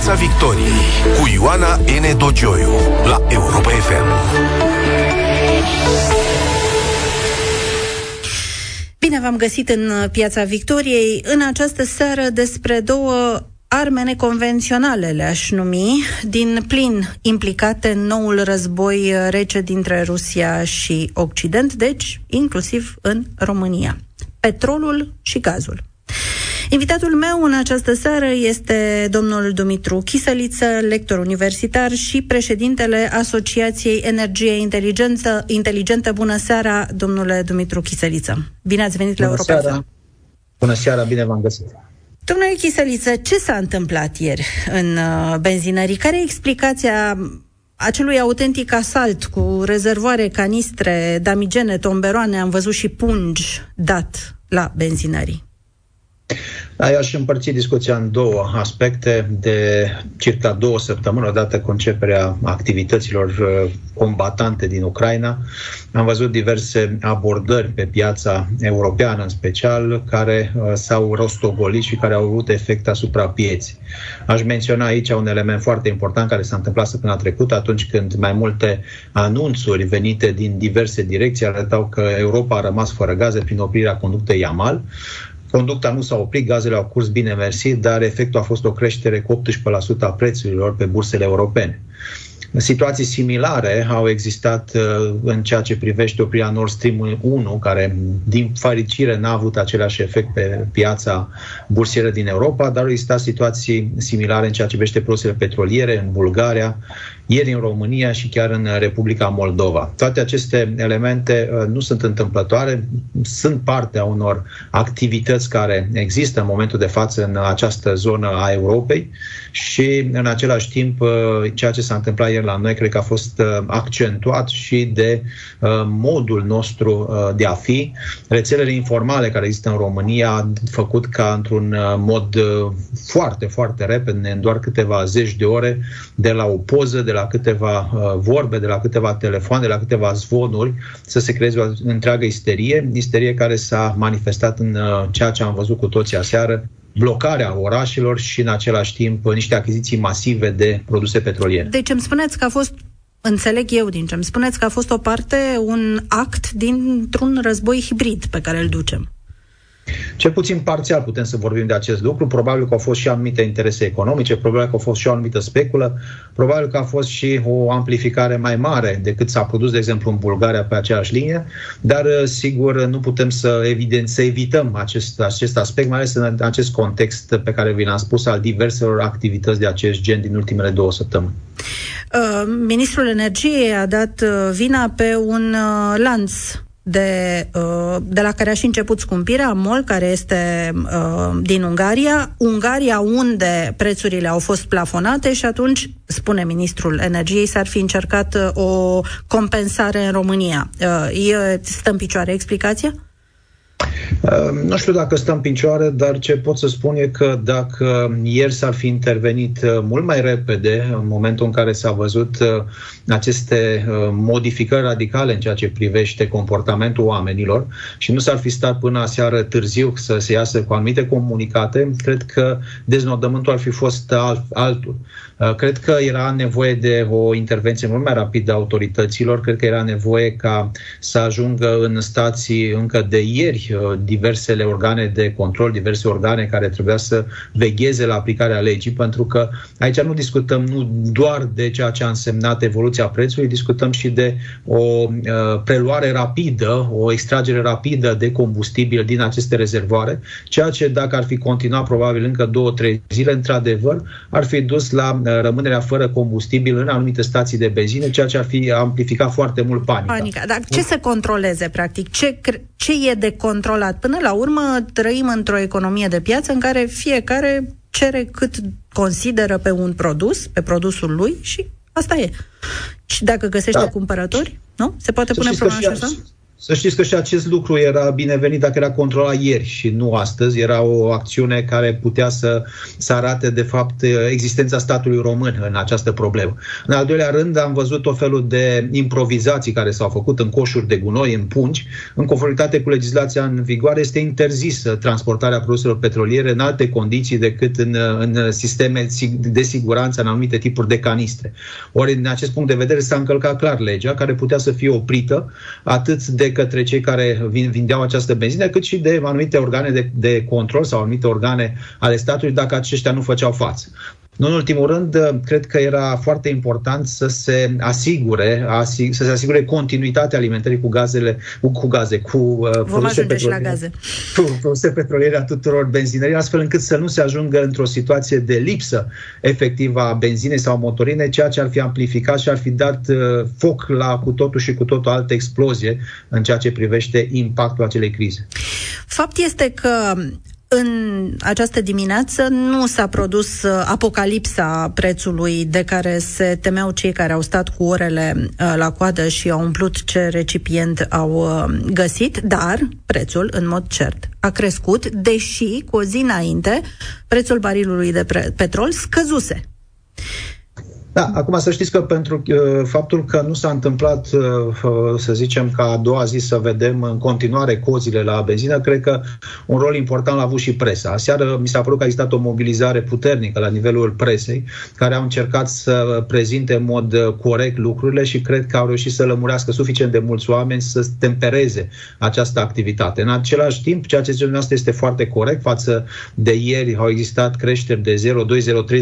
Piața Victoriei cu Ioana N. Dogioiu la Europa FM. Bine v-am găsit în Piața Victoriei. În această seară despre două arme neconvenționale, le-aș numi, din plin implicate în noul război rece dintre Rusia și Occident, deci inclusiv în România. Petrolul și gazul. Invitatul meu în această seară este domnul Dumitru Chisăliță, lector universitar și președintele Asociației Energie Inteligentă. Inteligentă. Bună seara, domnule Dumitru Chisăliță. Bine ați venit Bună la Europa. Seara. Bună seara, bine v-am găsit. Domnule Chisăliță, ce s-a întâmplat ieri în uh, benzinării? Care e explicația acelui autentic asalt cu rezervoare, canistre, damigene, tomberoane, am văzut și pungi dat la benzinării? Da, eu aș împărți discuția în două aspecte. De circa două săptămâni, odată cu începerea activităților uh, combatante din Ucraina, am văzut diverse abordări pe piața europeană în special, care uh, s-au rostogolit și care au avut efect asupra pieții. Aș menționa aici un element foarte important care s-a întâmplat săptămâna trecută, atunci când mai multe anunțuri venite din diverse direcții arătau că Europa a rămas fără gaze prin oprirea conductei Yamal. Conducta nu s-a oprit, gazele au curs bine mersi, dar efectul a fost o creștere cu 18% a prețurilor pe bursele europene. Situații similare au existat uh, în ceea ce privește oprirea Nord Stream 1, care din fericire n-a avut același efect pe piața bursieră din Europa, dar au existat situații similare în ceea ce privește produsele petroliere în Bulgaria, ieri în România și chiar în Republica Moldova. Toate aceste elemente uh, nu sunt întâmplătoare, sunt parte a unor activități care există în momentul de față în această zonă a Europei și în același timp uh, ceea ce s-a întâmplat ieri la noi cred că a fost uh, accentuat și de modul nostru de a fi. Rețelele informale care există în România a făcut ca într-un mod foarte, foarte repede, în doar câteva zeci de ore, de la o poză, de la la câteva uh, vorbe, de la câteva telefoane, de la câteva zvonuri, să se creeze o întreagă isterie, isterie care s-a manifestat în uh, ceea ce am văzut cu toții aseară, blocarea orașelor și în același timp niște achiziții masive de produse petroliere. Deci îmi spuneți că a fost Înțeleg eu din ce îmi spuneți că a fost o parte, un act dintr-un război hibrid pe care îl ducem. Cel puțin parțial putem să vorbim de acest lucru. Probabil că au fost și anumite interese economice, probabil că a fost și o anumită speculă, probabil că a fost și o amplificare mai mare decât s-a produs, de exemplu, în Bulgaria pe aceeași linie, dar uh, sigur nu putem să, evident, să evităm acest, acest aspect, mai ales în acest context pe care vi l-am spus al diverselor activități de acest gen din ultimele două săptămâni. Uh, Ministrul Energiei a dat uh, vina pe un lanț de, uh, de la care a și început scumpirea, MOL, care este uh, din Ungaria, Ungaria unde prețurile au fost plafonate și atunci, spune ministrul energiei, s-ar fi încercat uh, o compensare în România. E, stă în picioare explicația? Ehm, nu știu dacă stă în picioare, dar ce pot să spun e că dacă ieri s-ar fi intervenit uh, mult mai repede, în momentul în care s-a văzut uh, aceste uh, modificări radicale în ceea ce privește comportamentul oamenilor și nu s-ar fi stat până aseară târziu să se iasă cu anumite comunicate, cred că deznodământul ar fi fost alt, altul. Cred că era nevoie de o intervenție mult mai rapidă a autorităților, cred că era nevoie ca să ajungă în stații încă de ieri diversele organe de control, diverse organe care trebuia să vegheze la aplicarea legii, pentru că aici nu discutăm nu doar de ceea ce a însemnat evoluția prețului, discutăm și de o uh, preluare rapidă, o extragere rapidă de combustibil din aceste rezervoare, ceea ce dacă ar fi continuat probabil încă două, trei zile, într-adevăr, ar fi dus la uh, rămânerea fără combustibil în anumite stații de benzină, ceea ce ar fi amplificat foarte mult panica. panica. Dar ce să controleze, practic? Ce, ce e de controlat? Până la urmă, trăim într-o economie de piață în care fiecare cere cât consideră pe un produs, pe produsul lui și asta e. Și dacă găsește da. cumpărători, nu? Se poate să pune problema așa? Să știți că și acest lucru era binevenit dacă era controlat ieri și nu astăzi. Era o acțiune care putea să, să arate, de fapt, existența statului român în această problemă. În al doilea rând, am văzut o felul de improvizații care s-au făcut în coșuri de gunoi, în pungi. În conformitate cu legislația în vigoare, este interzisă transportarea produselor petroliere în alte condiții decât în, în sisteme de siguranță, în anumite tipuri de canistre. Ori, din acest punct de vedere, s-a încălcat clar legea, care putea să fie oprită atât de către cei care vindeau această benzină, cât și de anumite organe de, de control sau anumite organe ale statului dacă aceștia nu făceau față. Nu în ultimul rând, cred că era foarte important să se asigure, să se asigure continuitatea alimentării cu gazele, cu gaze, cu uh, produse petroliere, la gaze. Cu produse petroliere a tuturor benzinării, astfel încât să nu se ajungă într-o situație de lipsă efectivă a benzinei sau motorine, ceea ce ar fi amplificat și ar fi dat uh, foc la cu totul și cu totul altă explozie în ceea ce privește impactul acelei crize. Fapt este că în această dimineață nu s-a produs uh, apocalipsa prețului de care se temeau cei care au stat cu orele uh, la coadă și au umplut ce recipient au uh, găsit, dar prețul, în mod cert, a crescut, deși cu o zi înainte prețul barilului de petrol scăzuse. Da, acum să știți că pentru uh, faptul că nu s-a întâmplat, uh, uh, să zicem, ca a doua zi să vedem în continuare cozile la benzină, cred că un rol important l-a avut și presa. Aseară mi s-a părut că a existat o mobilizare puternică la nivelul presei, care au încercat să prezinte în mod uh, corect lucrurile și cred că au reușit să lămurească suficient de mulți oameni să tempereze această activitate. În același timp, ceea ce zice dumneavoastră este foarte corect față de ieri, au existat creșteri de 0,2, 0,3,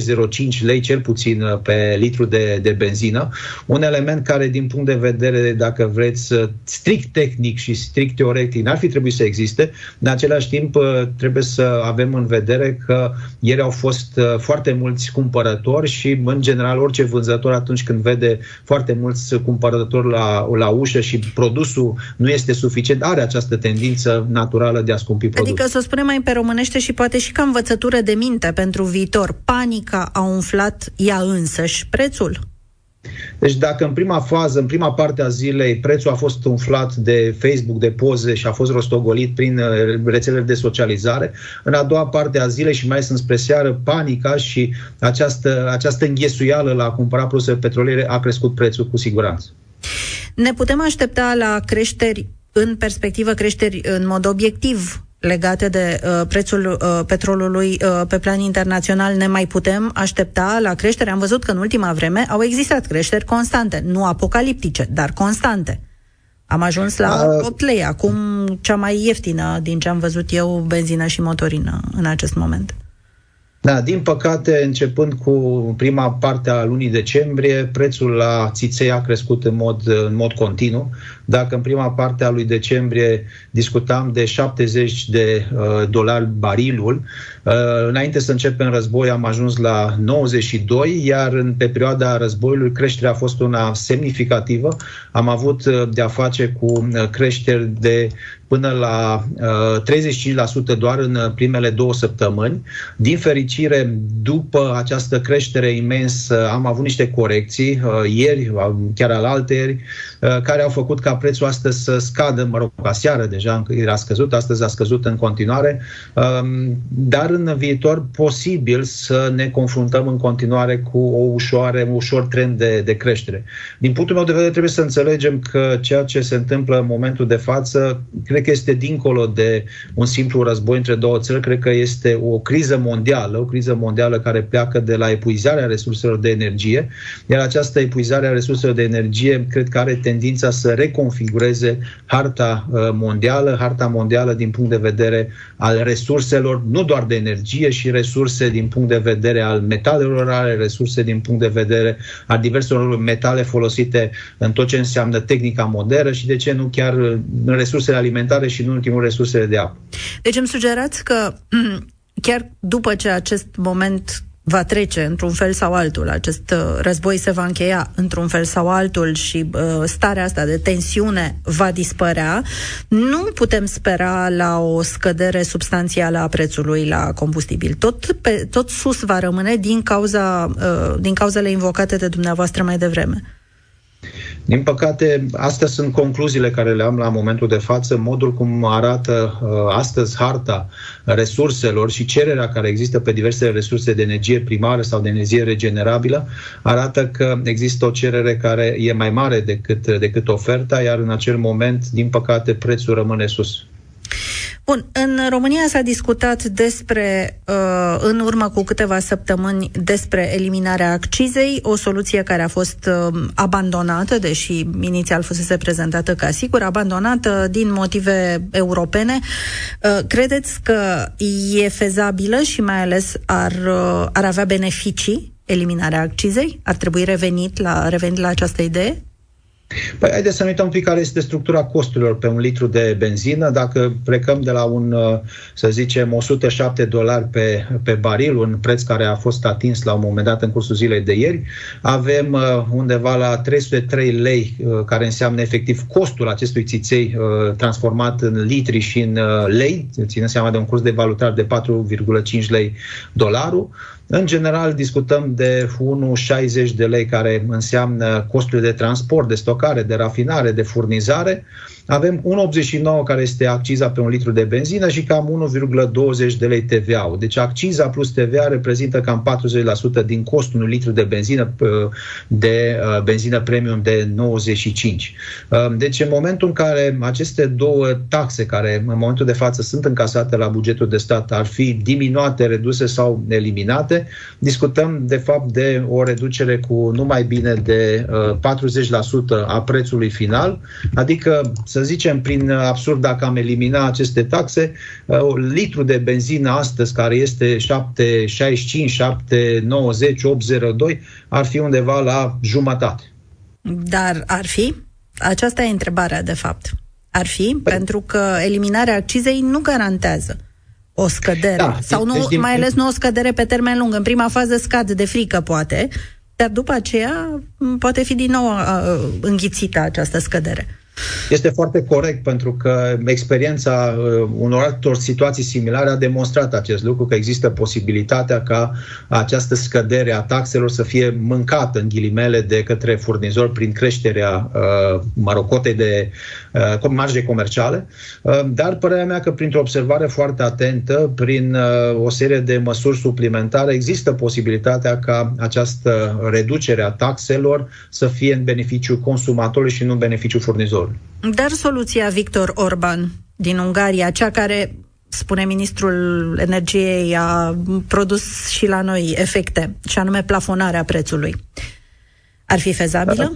0,5 lei cel puțin uh, pe litru de, de benzină, un element care din punct de vedere, dacă vreți, strict tehnic și strict teoretic n-ar fi trebuit să existe, în același timp uh, trebuie să avem în vedere că ieri au fost uh, foarte mulți cumpărători și, în general, orice vânzător atunci când vede foarte mulți cumpărători la, la ușă și produsul nu este suficient, are această tendință naturală de a scumpi produsul. Adică, să spunem mai pe românește și poate și ca învățătură de minte pentru viitor, panica a umflat ea însăși prețul? Deci dacă în prima fază, în prima parte a zilei, prețul a fost umflat de Facebook, de poze și a fost rostogolit prin uh, rețelele de socializare, în a doua parte a zilei și mai sunt spre seară, panica și această, această înghesuială la a cumpăra produse petroliere a crescut prețul cu siguranță. Ne putem aștepta la creșteri în perspectivă creșteri în mod obiectiv legate de uh, prețul uh, petrolului uh, pe plan internațional ne mai putem aștepta la creștere? Am văzut că în ultima vreme au existat creșteri constante, nu apocaliptice, dar constante. Am ajuns la uh, 8 lei, acum cea mai ieftină din ce am văzut eu, benzină și motorină în acest moment. Da, din păcate, începând cu prima parte a lunii decembrie, prețul la țiței a crescut în mod, în mod continuu. Dacă în prima parte a lui decembrie discutam de 70 de uh, dolari barilul, uh, înainte să începem război am ajuns la 92, iar în, pe perioada războiului creșterea a fost una semnificativă. Am avut uh, de a face cu uh, creșteri de până la uh, 35% doar în primele două săptămâni. Din fericire, după această creștere imensă, am avut niște corecții uh, ieri, chiar al alteri, uh, care au făcut ca prețul astăzi să scadă, mă rog, aseară deja era scăzut, astăzi a scăzut în continuare, um, dar în viitor posibil să ne confruntăm în continuare cu o ușoare, un ușor trend de, de creștere. Din punctul meu de vedere trebuie să înțelegem că ceea ce se întâmplă în momentul de față, cred că este dincolo de un simplu război între două țări, cred că este o criză mondială, o criză mondială care pleacă de la epuizarea resurselor de energie, iar această epuizare a resurselor de energie cred că are tendința să reconfigureze harta uh, mondială, harta mondială din punct de vedere al resurselor, nu doar de energie, și resurse din punct de vedere al metalelor rare, resurse din punct de vedere al diverselor metale folosite în tot ce înseamnă tehnica modernă și de ce nu chiar în resursele alimentare și în ultimul resursele de apă. Deci îmi sugerați că chiar după ce acest moment va trece într-un fel sau altul, acest uh, război se va încheia într-un fel sau altul și uh, starea asta de tensiune va dispărea, nu putem spera la o scădere substanțială a prețului la combustibil. Tot, pe, tot sus va rămâne din, cauza, uh, din cauzele invocate de dumneavoastră mai devreme. Din păcate, astea sunt concluziile care le am la momentul de față, modul cum arată uh, astăzi harta resurselor și cererea care există pe diverse resurse de energie primară sau de energie regenerabilă, arată că există o cerere care e mai mare decât, decât oferta, iar în acel moment, din păcate, prețul rămâne sus. Bun, în România s-a discutat despre, uh, în urmă cu câteva săptămâni, despre eliminarea accizei, o soluție care a fost uh, abandonată, deși inițial fusese prezentată ca sigur, abandonată din motive europene. Uh, credeți că e fezabilă și mai ales ar, ar avea beneficii eliminarea accizei? Ar trebui revenit la, revenit la această idee? Păi haideți să ne uităm un pic care este structura costurilor pe un litru de benzină. Dacă plecăm de la un, uh, să zicem, 107 dolari pe, pe baril, un preț care a fost atins la un moment dat în cursul zilei de ieri, avem uh, undeva la 303 lei, uh, care înseamnă efectiv costul acestui țiței transformat în litri și în lei, ținând seama de un curs de valutare de 4,5 lei dolarul. În general, discutăm de 1,60 de lei, care înseamnă costurile de transport, de stocare, de rafinare, de furnizare. Avem 1,89 care este acciza pe un litru de benzină și cam 1,20 de lei TVA. Deci acciza plus TVA reprezintă cam 40% din costul unui litru de benzină de uh, benzină premium de 95. Uh, deci în momentul în care aceste două taxe care în momentul de față sunt încasate la bugetul de stat ar fi diminuate, reduse sau eliminate, discutăm de fapt de o reducere cu numai bine de 40% uh, a prețului final, adică să zicem prin absurd dacă am elimina aceste taxe, uh, litru de benzină astăzi care este 7,65, 7,90, 8,02 ar fi undeva la jumătate. Dar ar fi? Aceasta e întrebarea de fapt. Ar fi? Păi... Pentru că eliminarea accizei nu garantează o scădere. Da, sau nu, deci, mai ales nu o scădere pe termen lung. În prima fază scad de frică, poate, dar după aceea poate fi din nou uh, înghițită această scădere. Este foarte corect pentru că experiența uh, unor altor situații similare a demonstrat acest lucru, că există posibilitatea ca această scădere a taxelor să fie mâncată în ghilimele de către furnizori prin creșterea uh, mă rog, cotei de uh, marge comerciale, dar părerea mea că printr-o observare foarte atentă, prin o serie de măsuri suplimentare, există posibilitatea ca această reducere a taxelor să fie în beneficiu consumatorului și nu în beneficiu furnizorului. Dar soluția Victor Orban din Ungaria, cea care spune ministrul energiei, a produs și la noi efecte, și anume plafonarea prețului. Ar fi fezabilă? Da.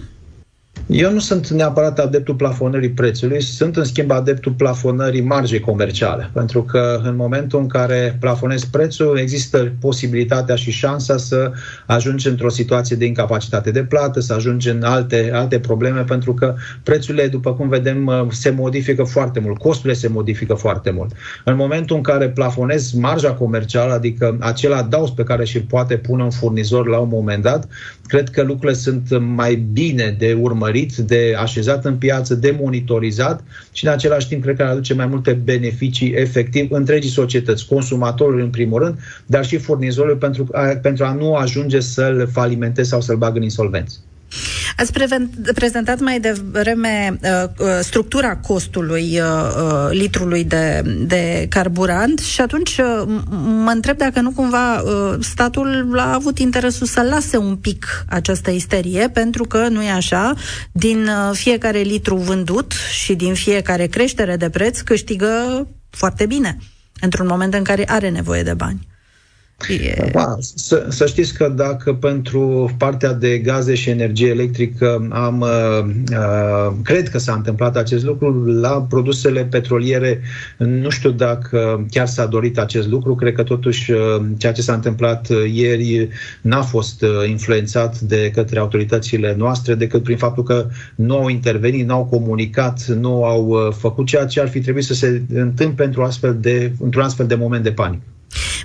Eu nu sunt neapărat adeptul plafonării prețului, sunt în schimb adeptul plafonării marjei comerciale, pentru că în momentul în care plafonezi prețul, există posibilitatea și șansa să ajungi într-o situație de incapacitate de plată, să ajungi în alte, alte probleme, pentru că prețurile, după cum vedem, se modifică foarte mult, costurile se modifică foarte mult. În momentul în care plafonezi marja comercială, adică acela daus pe care și-l poate pune un furnizor la un moment dat, cred că lucrurile sunt mai bine de urmărit urmărit, de așezat în piață, de monitorizat și în același timp cred că aduce mai multe beneficii efectiv întregii societăți, consumatorului în primul rând, dar și furnizorului pentru, pentru a nu ajunge să-l falimenteze sau să-l bagă în insolvență. Ați prezentat mai devreme uh, uh, structura costului uh, uh, litrului de, de carburant și atunci uh, mă întreb dacă nu cumva uh, statul a avut interesul să lase un pic această isterie, pentru că nu e așa, din uh, fiecare litru vândut și din fiecare creștere de preț câștigă foarte bine într-un moment în care are nevoie de bani. E... Da, să, să știți că dacă pentru partea de gaze și energie electrică am, uh, uh, cred că s-a întâmplat acest lucru, la produsele petroliere nu știu dacă chiar s-a dorit acest lucru, cred că totuși uh, ceea ce s-a întâmplat uh, ieri n-a fost uh, influențat de către autoritățile noastre decât prin faptul că nu au intervenit, nu au comunicat, nu au uh, făcut ceea ce ar fi trebuit să se întâmple într-un astfel de, într-un astfel de moment de panică.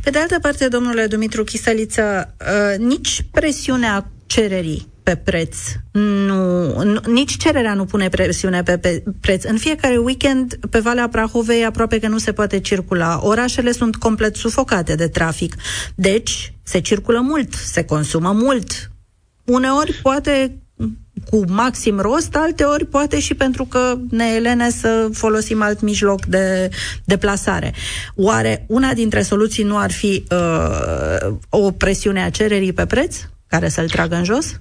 Pe de altă parte, domnule Dumitru Chisăliță, uh, nici presiunea cererii pe preț. Nu, nu, nici cererea nu pune presiune pe, pe preț. În fiecare weekend, pe Valea Prahovei, aproape că nu se poate circula. Orașele sunt complet sufocate de trafic. Deci, se circulă mult, se consumă mult. Uneori, poate cu maxim rost, alteori poate și pentru că ne elene să folosim alt mijloc de deplasare. Oare una dintre soluții nu ar fi uh, o presiune a cererii pe preț care să-l tragă în jos?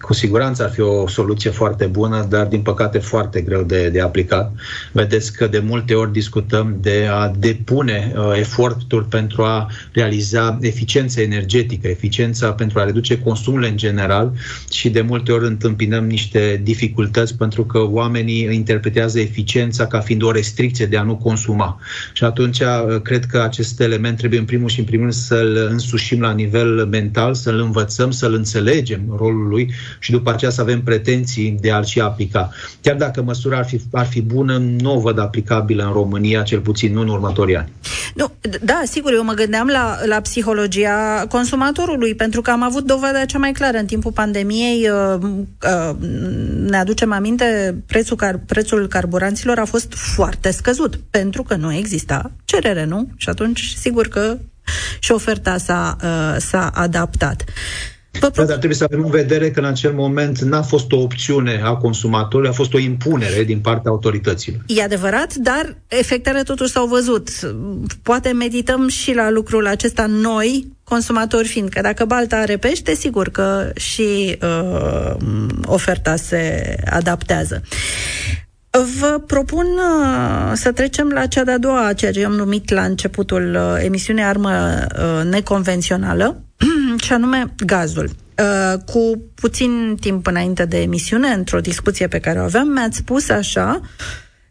Cu siguranță ar fi o soluție foarte bună, dar din păcate foarte greu de, de aplicat. Vedeți că de multe ori discutăm de a depune uh, eforturi pentru a realiza eficiența energetică, eficiența pentru a reduce consumul în general și de multe ori întâmpinăm niște dificultăți pentru că oamenii interpretează eficiența ca fiind o restricție de a nu consuma. Și atunci uh, cred că acest element trebuie în primul și în primul rând să-l însușim la nivel mental, să-l învățăm, să-l înțelegem rolul lui și după aceea să avem pretenții de a-l și aplica. Chiar dacă măsura ar fi, ar fi bună, nu o văd aplicabilă în România, cel puțin nu în următorii ani. Nu, da, sigur, eu mă gândeam la, la psihologia consumatorului, pentru că am avut dovada cea mai clară în timpul pandemiei. Uh, uh, ne aducem aminte, prețul, car, prețul carburanților a fost foarte scăzut, pentru că nu exista cerere, nu? Și atunci, sigur că și oferta s-a, uh, s-a adaptat. Da, dar trebuie să avem în vedere că în acel moment n-a fost o opțiune a consumatorului, a fost o impunere din partea autorităților. E adevărat, dar efectele totuși s-au văzut. Poate medităm și la lucrul acesta noi, consumatori fiind, că dacă balta are pește, sigur că și uh, oferta se adaptează. Vă propun uh, să trecem la cea de-a doua, ceea ce am numit la începutul uh, emisiunii armă uh, neconvențională, și anume gazul. Uh, cu puțin timp înainte de emisiune, într-o discuție pe care o aveam, mi-ați spus așa,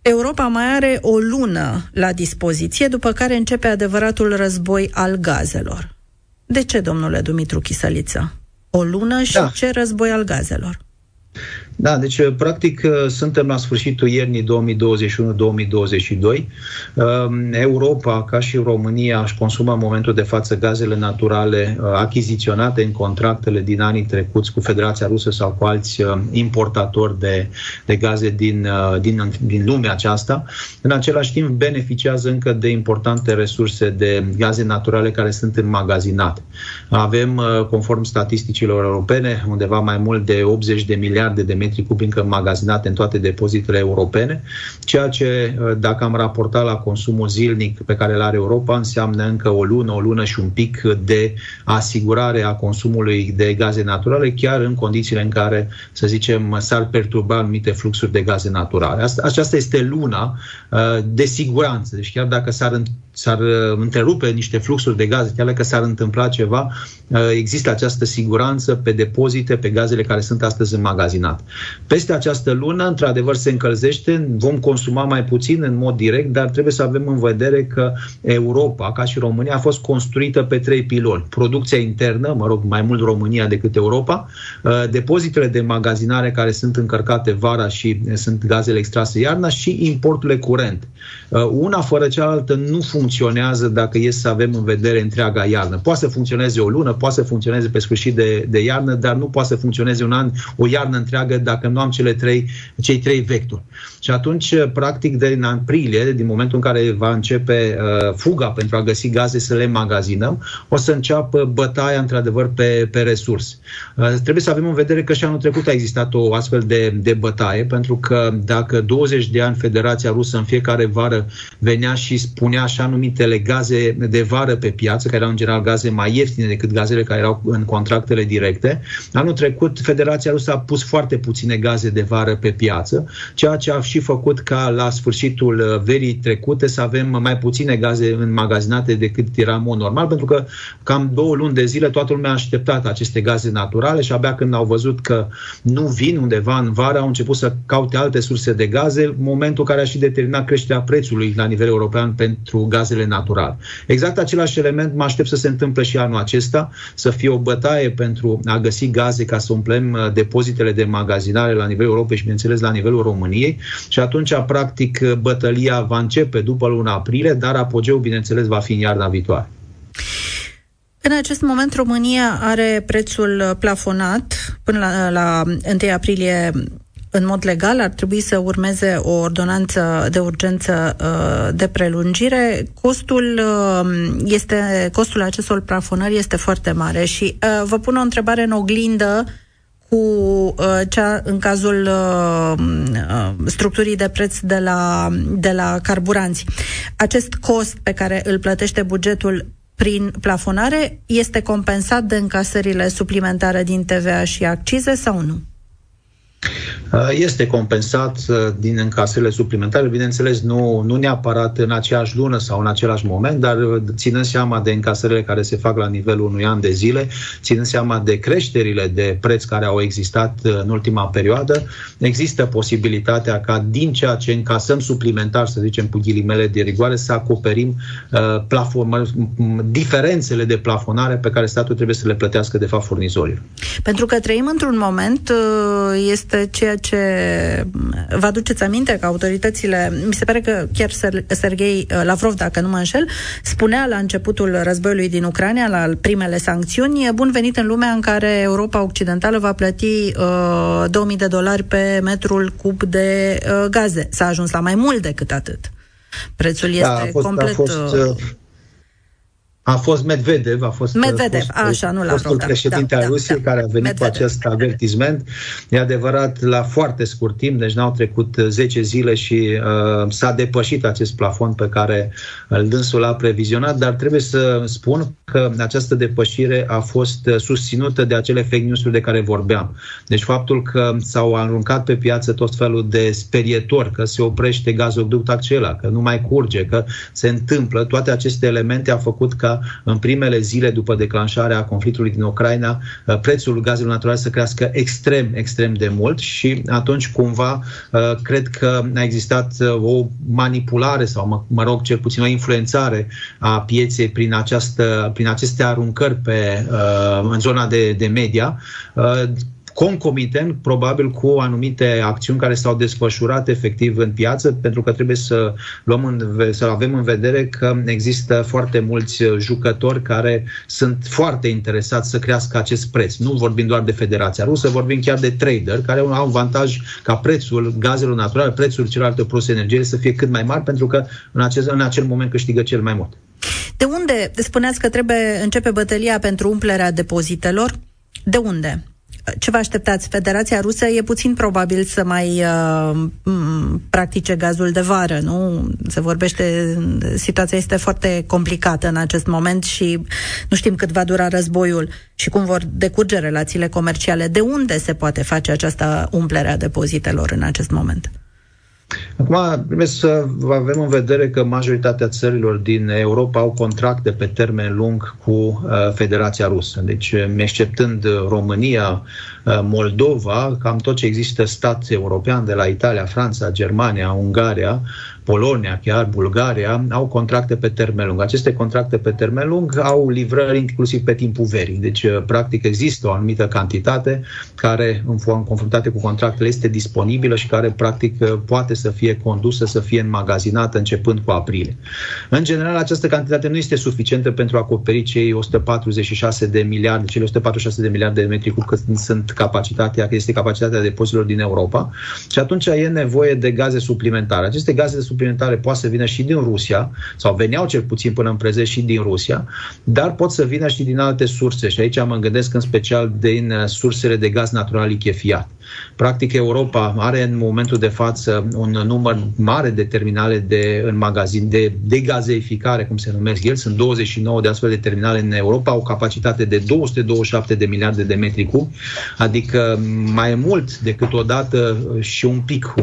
Europa mai are o lună la dispoziție, după care începe adevăratul război al gazelor. De ce, domnule Dumitru Chisăliță? O lună și da. ce război al gazelor? Da, deci uh, practic uh, suntem la sfârșitul iernii 2021-2022. Um, Europa, ca și România, își consumă în momentul de față gazele naturale uh, achiziționate în contractele din anii trecuți cu Federația Rusă sau cu alți importatori de, de gaze din, din, din lumea aceasta. În același timp, beneficiază încă de importante resurse de gaze naturale care sunt înmagazinate. Avem, conform statisticilor europene, undeva mai mult de 80 de miliarde de metri metri cubi încă magazinate în toate depozitele europene, ceea ce, uh, dacă am raportat la consumul zilnic pe care îl are Europa, înseamnă încă o lună, o lună și un pic de asigurare a consumului de gaze naturale, chiar în condițiile în care, să zicem, s-ar perturba anumite fluxuri de gaze naturale. Asta, aceasta este luna uh, de siguranță. Deci chiar dacă s-ar, s-ar uh, întrerupe niște fluxuri de gaze, chiar dacă s-ar întâmpla ceva, există această siguranță pe depozite, pe gazele care sunt astăzi înmagazinate. Peste această lună, într-adevăr, se încălzește, vom consuma mai puțin în mod direct, dar trebuie să avem în vedere că Europa, ca și România, a fost construită pe trei piloni. Producția internă, mă rog, mai mult România decât Europa, uh, depozitele de magazinare care sunt încărcate vara și sunt gazele extrase iarna și importurile curent. Uh, una fără cealaltă nu funcționează dacă e să avem în vedere întreaga iarnă. Poate să funcționeze o lună, poate să funcționeze pe sfârșit de, de iarnă, dar nu poate să funcționeze un an, o iarnă întreagă dacă nu am cele trei, cei trei vectori. Și atunci, practic, din aprilie, din momentul în care va începe uh, fuga pentru a găsi gaze să le magazinăm, o să înceapă bătaia, într-adevăr, pe, pe resurse. Uh, trebuie să avem în vedere că și anul trecut a existat o astfel de, de bătaie, pentru că dacă 20 de ani Federația Rusă în fiecare vară venea și spunea așa numitele gaze de vară pe piață, care erau în general gaze mai ieftine decât gazele care erau în contractele directe, anul trecut Federația Rusă a pus foarte puține gaze de vară pe piață, ceea ce a și făcut ca la sfârșitul uh, verii trecute să avem mai puține gaze înmagazinate decât era în mod normal, pentru că cam două luni de zile toată lumea a așteptat aceste gaze naturale și abia când au văzut că nu vin undeva în vară, au început să caute alte surse de gaze, momentul care a și determinat creșterea prețului la nivel european pentru gazele naturale. Exact același element mă aștept să se întâmple și anul acesta, să fie o bătaie pentru a găsi gaze ca să umplem uh, depozitele de magazinare la nivelul Europei și, bineînțeles, la nivelul României și atunci, practic, bătălia va începe după luna aprilie, dar apogeul, bineînțeles, va fi în iarna viitoare. În acest moment, România are prețul plafonat până la, la 1 aprilie în mod legal ar trebui să urmeze o ordonanță de urgență uh, de prelungire. Costul uh, este costul acestor plafonări este foarte mare și uh, vă pun o întrebare în oglindă cu uh, cea în cazul uh, uh, structurii de preț de la, de la carburanți. Acest cost pe care îl plătește bugetul prin plafonare este compensat de încasările suplimentare din TVA și accize sau nu? Uh, este compensat uh, din încasările suplimentare, bineînțeles nu, nu neapărat în aceeași lună sau în același moment, dar uh, ținând seama de încasările care se fac la nivelul unui an de zile, ținând seama de creșterile de preț care au existat în ultima perioadă, există posibilitatea ca din ceea ce încasăm suplimentar, să zicem cu ghilimele de rigoare, să acoperim uh, plafon, diferențele de plafonare pe care statul trebuie să le plătească de fapt furnizorii. Pentru că trăim într-un moment, este ceea ce vă aduceți aminte că autoritățile, mi se pare că chiar Sergei uh, Lavrov, dacă nu mă înșel, spunea la începutul războiului din Ucraina, la primele sancțiuni, bun venit în lumea în care Europa Occidentală va plăti uh, 2000 de dolari pe metrul cub de uh, gaze. S-a ajuns la mai mult decât atât. Prețul da, este da, a fost, complet... A fost, uh, uh a fost Medvedev, a fost Medvedev, fost, așa, nu fostul președinte da, al da, Rusiei da, care a venit Medvedev. cu acest avertisment. E adevărat, la foarte scurt timp, deci n-au trecut 10 zile și uh, s-a depășit acest plafon pe care îl dânsul a previzionat, dar trebuie să spun că această depășire a fost susținută de acele fake news-uri de care vorbeam. Deci faptul că s-au aruncat pe piață tot felul de sperietori, că se oprește gazoduct acela, că nu mai curge, că se întâmplă, toate aceste elemente au făcut ca în primele zile după declanșarea conflictului din Ucraina uh, prețul gazelor naturale să crească extrem, extrem de mult și atunci cumva uh, cred că a existat uh, o manipulare sau, mă, mă rog, cel puțin o influențare a pieței prin, această, prin aceste aruncări pe, în zona de, de media concomitent, probabil, cu anumite acțiuni care s-au desfășurat efectiv în piață, pentru că trebuie să, luăm în, să avem în vedere că există foarte mulți jucători care sunt foarte interesați să crească acest preț. Nu vorbim doar de Federația Rusă, vorbim chiar de trader care au avantaj ca prețul gazelor naturale, prețul celelalte produse energie să fie cât mai mari, pentru că în, acest, în acel moment câștigă cel mai mult. De unde spuneați că trebuie începe bătălia pentru umplerea depozitelor? De unde? Ce vă așteptați? Federația Rusă e puțin probabil să mai uh, practice gazul de vară, nu? Se vorbește, situația este foarte complicată în acest moment și nu știm cât va dura războiul și cum vor decurge relațiile comerciale. De unde se poate face această umplere a depozitelor în acest moment? Acum, trebuie să avem în vedere că majoritatea țărilor din Europa au contracte pe termen lung cu uh, Federația Rusă. Deci, exceptând România, uh, Moldova, cam tot ce există stat european, de la Italia, Franța, Germania, Ungaria, Polonia, chiar Bulgaria, au contracte pe termen lung. Aceste contracte pe termen lung au livrări inclusiv pe timpul verii. Deci, uh, practic, există o anumită cantitate care, în confruntate cu contractele, este disponibilă și care, practic, uh, poate să fie condusă, să fie înmagazinată începând cu aprilie. În general, această cantitate nu este suficientă pentru a acoperi cei 146 de miliarde, cele 146 de miliarde de metri cub cât sunt capacitatea, este capacitatea depozitelor din Europa și atunci e nevoie de gaze suplimentare. Aceste gaze suplimentare suplimentare poate să vină și din Rusia, sau veneau cel puțin până în prezent și din Rusia, dar pot să vină și din alte surse. Și aici mă gândesc în special din uh, sursele de gaz natural lichefiat. Practic, Europa are în momentul de față un număr mare de terminale de în magazin, de degazeificare, cum se numesc ele. Sunt 29 de astfel de terminale în Europa, au capacitate de 227 de miliarde de metri cub, adică mai mult decât odată și un pic,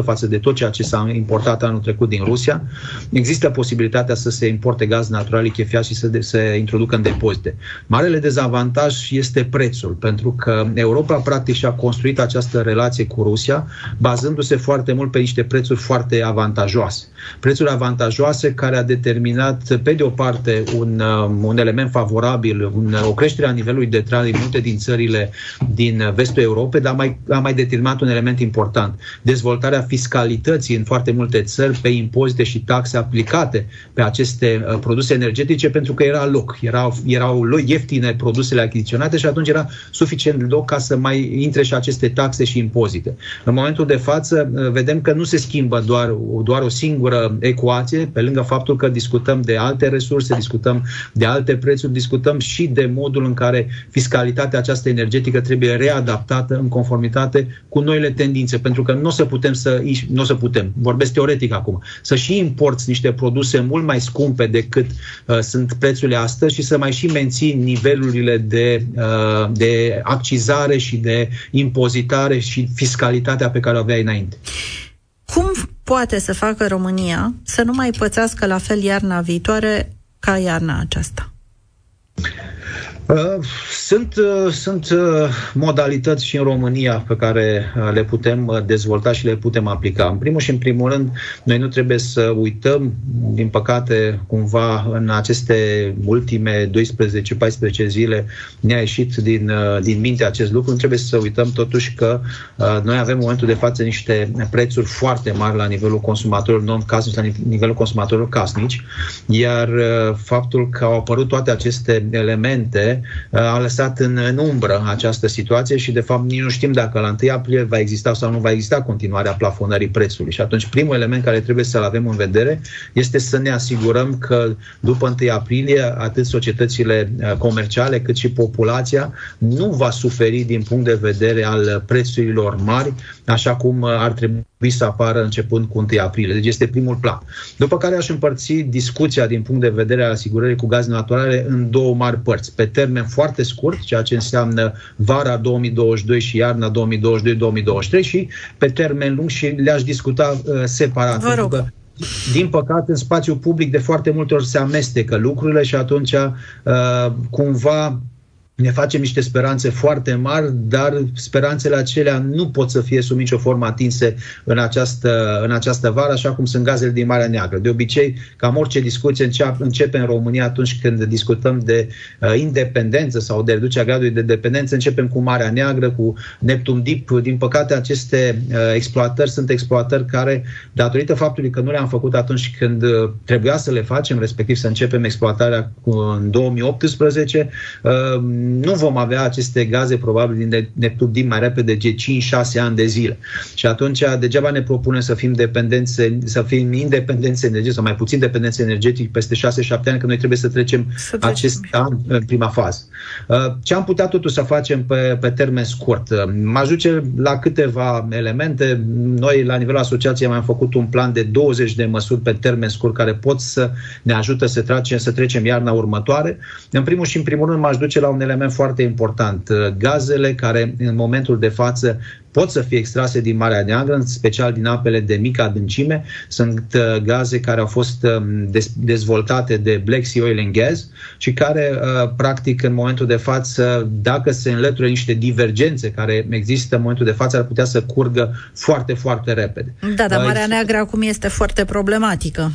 120% față de tot ceea ce s-a importat anul trecut din Rusia. Există posibilitatea să se importe gaz natural lichefiat și să de, se introducă în depozite. Marele dezavantaj este prețul, pentru că Europa practic și-a construit această relație cu Rusia, bazându-se foarte mult pe niște prețuri foarte avantajoase. Prețuri avantajoase care a determinat, pe de o parte, un, um, un element favorabil, un, o creștere a nivelului de trai în multe din țările din vestul Europei, dar mai, a mai determinat un element important. Dezvoltarea fiscalității în foarte multe multe țări pe impozite și taxe aplicate pe aceste uh, produse energetice pentru că era loc, erau, erau ieftine produsele achiziționate și atunci era suficient loc ca să mai intre și aceste taxe și impozite. În momentul de față uh, vedem că nu se schimbă doar, doar o singură ecuație, pe lângă faptul că discutăm de alte resurse, discutăm de alte prețuri, discutăm și de modul în care fiscalitatea aceasta energetică trebuie readaptată în conformitate cu noile tendințe, pentru că nu o să putem să, nu o să putem, vorbesc teoretic acum, să și importi niște produse mult mai scumpe decât uh, sunt prețurile astăzi și să mai și menții nivelurile de, uh, de accizare și de impozitare și fiscalitatea pe care o aveai înainte. Cum poate să facă România să nu mai pățească la fel iarna viitoare ca iarna aceasta? Uh, sunt, uh, sunt uh, modalități și în România pe care le putem dezvolta și le putem aplica. În primul și în primul rând, noi nu trebuie să uităm, din păcate, cumva în aceste ultime 12-14 zile ne-a ieșit din, din minte acest lucru. Nu trebuie să uităm totuși că noi avem în momentul de față niște prețuri foarte mari la nivelul consumatorilor non-casnici, la nivelul consumatorilor casnici, iar faptul că au apărut toate aceste elemente Uh, a lăsat în, în umbră această situație și de fapt nici nu știm dacă la 1 aprilie va exista sau nu va exista continuarea plafonării prețului. Și atunci primul element care trebuie să-l avem în vedere este să ne asigurăm că după 1 aprilie atât societățile uh, comerciale cât și populația nu va suferi din punct de vedere al prețurilor mari, așa cum uh, ar trebui să apară începând cu 1 aprilie. Deci este primul plan. După care aș împărți discuția din punct de vedere al asigurării cu gaze naturale în două mari părți. Pe termen foarte scurt, ceea ce înseamnă vara 2022 și iarna 2022-2023 și pe termen lung și le-aș discuta uh, separat. Vă rog. Că, din păcate, în spațiu public de foarte multe ori se amestecă lucrurile și atunci uh, cumva ne facem niște speranțe foarte mari, dar speranțele acelea nu pot să fie sub nicio formă atinse în această, în această vară, așa cum sunt gazele din Marea Neagră. De obicei, cam orice discuție începe în România atunci când discutăm de uh, independență sau de reducerea gradului de dependență, începem cu Marea Neagră, cu Neptun Deep. Din păcate, aceste uh, exploatări sunt exploatări care, datorită faptului că nu le-am făcut atunci când uh, trebuia să le facem, respectiv să începem exploatarea în 2018, uh, nu vom avea aceste gaze probabil din Neptun din mai repede de 5-6 ani de zile. Și atunci degeaba ne propune să fim dependențe, să fim independențe energetice sau mai puțin dependențe energetice peste 6-7 ani, că noi trebuie să trecem, să trecem. acest an în prima fază. Uh, ce am putea totuși să facem pe, pe termen scurt? Uh, mă ajuce la câteva elemente. Noi, la nivelul asociației, am făcut un plan de 20 de măsuri pe termen scurt care pot să ne ajute să, trecem, să trecem iarna următoare. În primul și în primul rând, m-aș duce la un element foarte important. Uh, gazele care în momentul de față pot să fie extrase din Marea Neagră, în special din apele de mică adâncime. Sunt uh, gaze care au fost um, dezvoltate de Black Sea Oil and Gas și care, uh, practic, în momentul de față, dacă se înlătură niște divergențe care există în momentul de față, ar putea să curgă foarte, foarte repede. Da, dar Marea Neagră acum este foarte problematică.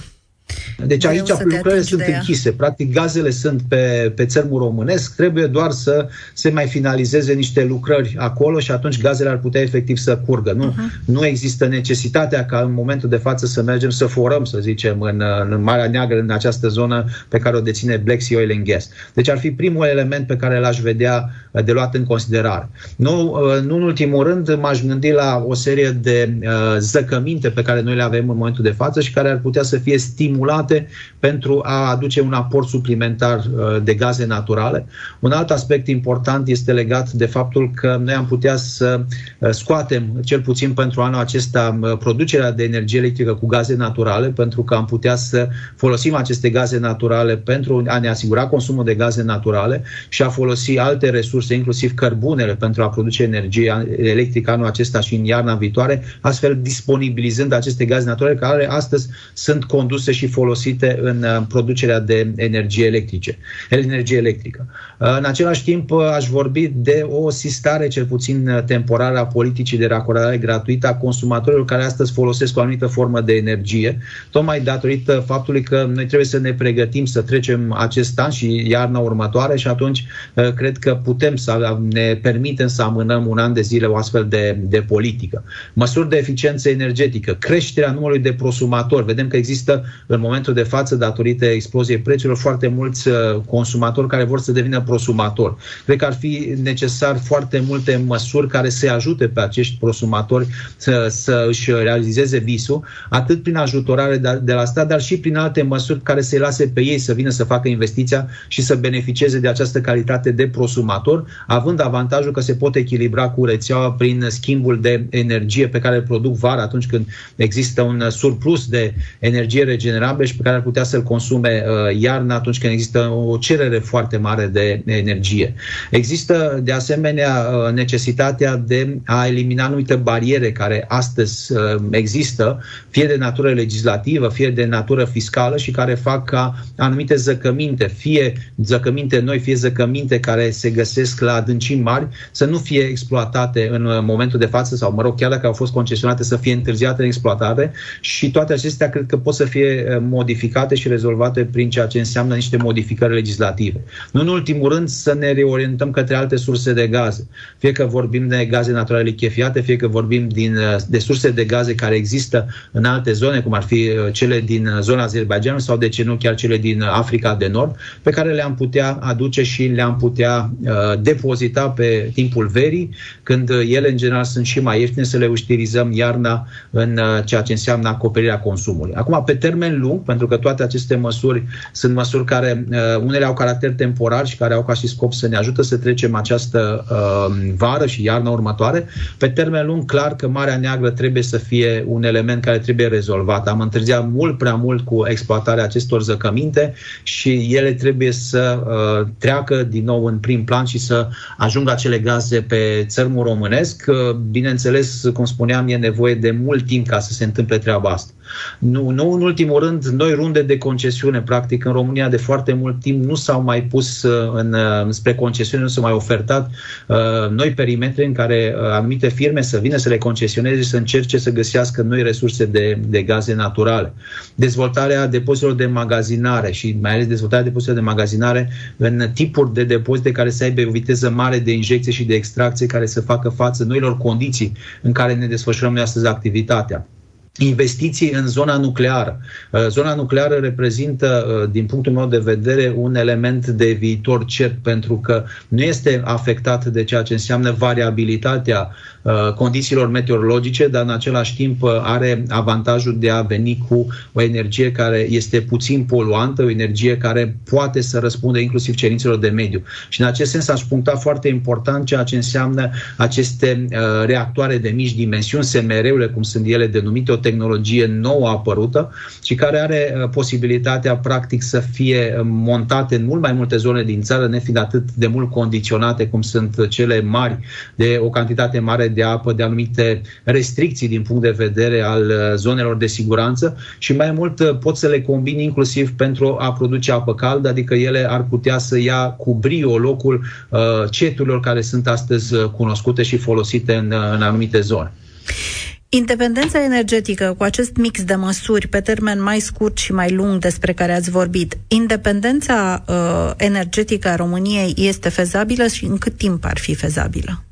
Deci aici lucrările sunt închise. Practic gazele sunt pe, pe țărmul românesc, trebuie doar să se mai finalizeze niște lucrări acolo și atunci gazele ar putea efectiv să curgă. Nu, uh-huh. nu există necesitatea ca în momentul de față să mergem să forăm, să zicem, în, în Marea Neagră, în această zonă pe care o deține Black Sea Oil and Gas. Deci ar fi primul element pe care l-aș vedea uh, de luat în considerare. Nu, uh, nu în ultimul rând, m-aș gândi la o serie de uh, zăcăminte pe care noi le avem în momentul de față și care ar putea să fie stimulate stimulate pentru a aduce un aport suplimentar uh, de gaze naturale. Un alt aspect important este legat de faptul că noi am putea să uh, scoatem, cel puțin pentru anul acesta, uh, producerea de energie electrică cu gaze naturale, pentru că am putea să folosim aceste gaze naturale pentru a ne asigura consumul de gaze naturale și a folosi alte resurse, inclusiv cărbunele, pentru a produce energie electrică anul acesta și în iarna viitoare, astfel disponibilizând aceste gaze naturale care astăzi sunt conduse și folosite folosite în uh, producerea de energie electrice, energie electrică. Uh, în același timp, uh, aș vorbi de o sistare, cel puțin temporară, a politicii de racordare gratuită a consumatorilor care astăzi folosesc o anumită formă de energie, tocmai datorită faptului că noi trebuie să ne pregătim să trecem acest an și iarna următoare și atunci cred că putem putem să ne permitem să amânăm un an de zile o astfel de, de politică. Măsuri de eficiență energetică, creșterea numărului de prosumatori. Vedem că există în momentul de față, datorită exploziei prețurilor, foarte mulți uh, consumatori care vor să devină prosumatori. Cred că ar fi necesar foarte multe măsuri care să ajute pe acești prosumatori să, să își realizeze visul, atât prin ajutorare de, de la stat, dar și prin alte măsuri care să-i lase pe ei să vină să facă investiția și să beneficieze de această calitate de prosumator, având avantajul că se pot echilibra cu rețeaua prin schimbul de energie pe care îl produc vara atunci când există un surplus de energie regenerabilă și pe care ar putea să-l consume uh, iarna atunci când există o cerere foarte mare de energie. Există de asemenea uh, necesitatea de a elimina anumite bariere care astăzi uh, există, fie de natură legislativă, fie de natură fiscală și care fac ca anumite zăcăminte, fie zăcăminte noi, fie zăcăminte care se găsesc la adâncimi mari, să nu fie exploatate în momentul de față sau, mă rog, chiar dacă au fost concesionate, să fie întârziate în exploatare și toate acestea cred că pot să fie uh, modificate și rezolvate prin ceea ce înseamnă niște modificări legislative. Nu în ultimul rând să ne reorientăm către alte surse de gaze. Fie că vorbim de gaze naturale lichefiate, fie că vorbim din, uh, de surse de gaze care există în alte zone, cum ar fi uh, cele din zona Azerbaijanului sau de ce nu chiar cele din Africa de Nord, pe care le-am putea aduce și le-am putea uh, depozita pe timpul verii, când ele în general sunt și mai ieftine să le utilizăm iarna în uh, ceea ce înseamnă acoperirea consumului. Acum, pe termen lung, pentru că toate aceste măsuri sunt măsuri care uh, unele au caracter temporar și care au ca și scop să ne ajută să trecem această uh, vară și iarna următoare, pe termen lung, clar că Marea Neagră trebuie să fie un element care trebuie rezolvat. Am întârziat mult prea mult cu exploatarea acestor zăcăminte și ele trebuie să uh, treacă din nou în prim plan și să ajungă acele gaze pe țărmul românesc. Uh, bineînțeles, cum spuneam, e nevoie de mult timp ca să se întâmple treaba asta. Nu, nu în ultimul rând, noi runde de concesiune, practic, în România de foarte mult timp nu s-au mai pus uh, în, uh, spre concesiune, nu s-au mai ofertat uh, noi perimetre în care uh, anumite firme să vină să le concesioneze și să încerce să găsească noi resurse de, de gaze naturale. Dezvoltarea depozitelor de magazinare și mai ales dezvoltarea depozitelor de magazinare în tipuri de depozite care să aibă o viteză mare de injecție și de extracție care să facă față noilor condiții în care ne desfășurăm noi astăzi activitatea investiții în zona nucleară. Uh, zona nucleară reprezintă, uh, din punctul meu de vedere, un element de viitor cert pentru că nu este afectat de ceea ce înseamnă variabilitatea uh, condițiilor meteorologice, dar în același timp are avantajul de a veni cu o energie care este puțin poluantă, o energie care poate să răspundă inclusiv cerințelor de mediu. Și în acest sens aș puncta foarte important ceea ce înseamnă aceste reactoare de mici dimensiuni, SMR-urile, cum sunt ele denumite, o tehnologie nouă apărută și care are uh, posibilitatea practic să fie uh, montate în mult mai multe zone din țară, nefiind atât de mult condiționate cum sunt cele mari, de o cantitate mare de apă, de anumite restricții din punct de vedere al uh, zonelor de siguranță și mai mult pot să le combini inclusiv pentru a produce apă caldă, adică ele ar putea să ia cu brio locul uh, ceturilor care sunt astăzi cunoscute și folosite în, în anumite zone. Independența energetică cu acest mix de măsuri pe termen mai scurt și mai lung despre care ați vorbit, independența uh, energetică a României este fezabilă și în cât timp ar fi fezabilă?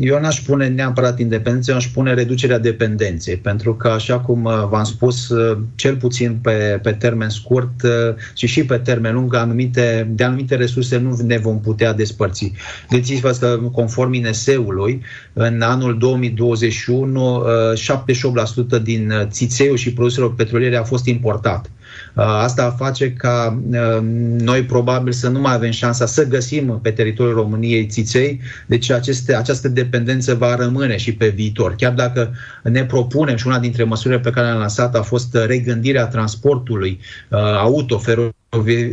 Eu n-aș spune neapărat independență, eu aș spune reducerea dependenței, pentru că, așa cum uh, v-am spus, uh, cel puțin pe, pe termen scurt uh, și și pe termen lung, anumite, de anumite resurse nu ne vom putea despărți. Gândiți-vă că, conform INS-ului, în anul 2021, 78% din țițeiul și produselor petroliere a fost importat. Uh, asta face ca uh, noi probabil să nu mai avem șansa să găsim pe teritoriul României țiței, deci aceste, această dependență va rămâne și pe viitor. Chiar dacă ne propunem și una dintre măsurile pe care le-am lansat a fost regândirea transportului uh, auto, feroviar,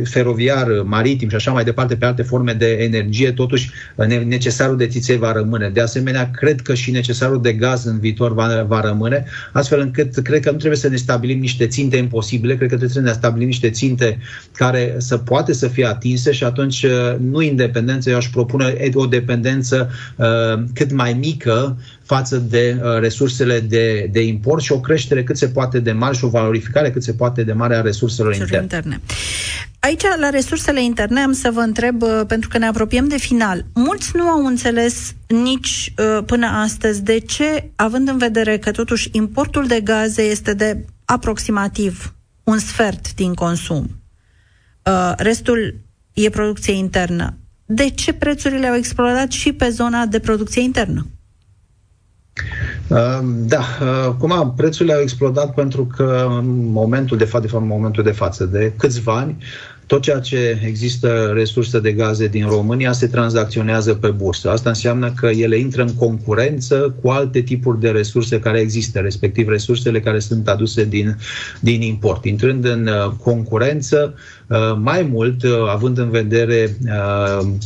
feroviar, maritim și așa mai departe, pe alte forme de energie, totuși necesarul de țiței va rămâne. De asemenea, cred că și necesarul de gaz în viitor va, va rămâne, astfel încât cred că nu trebuie să ne stabilim niște ținte imposibile, cred că trebuie să ne stabilim niște ținte care să poate să fie atinse și atunci nu independență, eu aș propune o dependență uh, cât mai mică față de uh, resursele de, de import și o creștere cât se poate de mare și o valorificare cât se poate de mare a resurselor interne. interne. Aici, la resursele interne, am să vă întreb, uh, pentru că ne apropiem de final. Mulți nu au înțeles nici uh, până astăzi de ce, având în vedere că totuși importul de gaze este de aproximativ un sfert din consum, uh, restul e producție internă. De ce prețurile au explodat și pe zona de producție internă? Da, acum prețurile au explodat pentru că în momentul de față, de fapt în momentul de față, de câțiva ani, tot ceea ce există resurse de gaze din România se tranzacționează pe bursă. Asta înseamnă că ele intră în concurență cu alte tipuri de resurse care există, respectiv resursele care sunt aduse din, din import. Intrând în uh, concurență, uh, mai mult, uh, având în vedere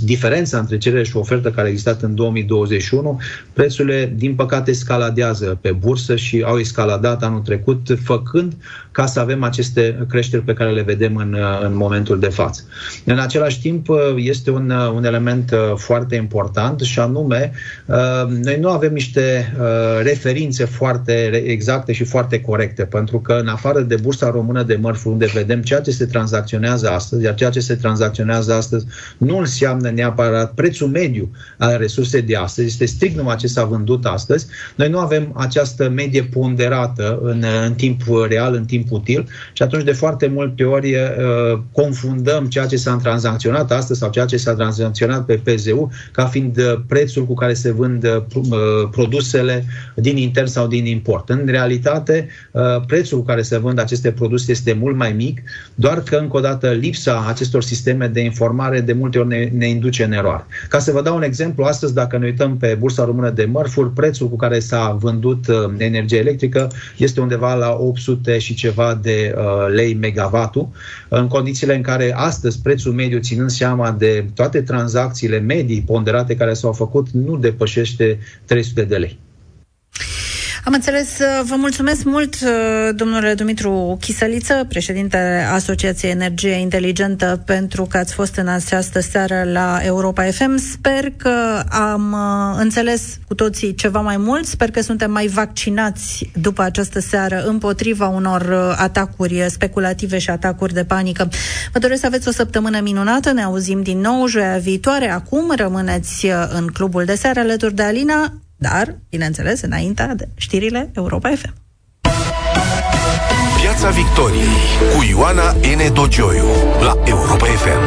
diferența între cerere și ofertă care a existat în 2021, prețurile, din păcate, scaladează pe bursă și au escaladat anul trecut, făcând ca să avem aceste creșteri pe care le vedem în, în momentul de față. În același timp, este un, un element uh, foarte important și anume, uh, noi nu avem niște uh, referințe foarte exacte și foarte corecte, pentru că în afară de bursa română de mărfuri, unde vedem ceea ce se tranzacționează astăzi, iar ceea ce se tranzacționează astăzi nu înseamnă neapărat prețul mediu al resursei de astăzi, este strict numai ce s-a vândut astăzi, noi nu avem această medie ponderată în, în timp real, în timp timp util și atunci de foarte multe ori uh, confundăm ceea ce s-a tranzacționat astăzi sau ceea ce s-a tranzacționat pe PZU ca fiind uh, prețul cu care se vând uh, produsele din intern sau din import. În realitate, prețul cu care se vând aceste produse este mult mai mic, doar că, încă o dată, lipsa acestor sisteme de informare de multe ori ne, ne induce în eroare. Ca să vă dau un exemplu, astăzi, dacă ne uităm pe Bursa Română de Mărfuri, prețul cu care s-a vândut energie electrică este undeva la 800 și ceva ceva de uh, lei megavatul, în condițiile în care astăzi prețul mediu, ținând seama de toate tranzacțiile medii ponderate care s-au făcut, nu depășește 300 de lei. Am înțeles. Vă mulțumesc mult, domnule Dumitru Chisăliță, președinte Asociației Energie Inteligentă, pentru că ați fost în această seară la Europa FM. Sper că am uh, înțeles cu toții ceva mai mult. Sper că suntem mai vaccinați după această seară împotriva unor uh, atacuri speculative și atacuri de panică. Vă doresc să aveți o săptămână minunată. Ne auzim din nou joia viitoare. Acum rămâneți uh, în clubul de seară alături de Alina. Dar, bineînțeles, înainte de știrile Europa FM. Piața Victoriei cu Ioana N. Dogioiu la Europa FM.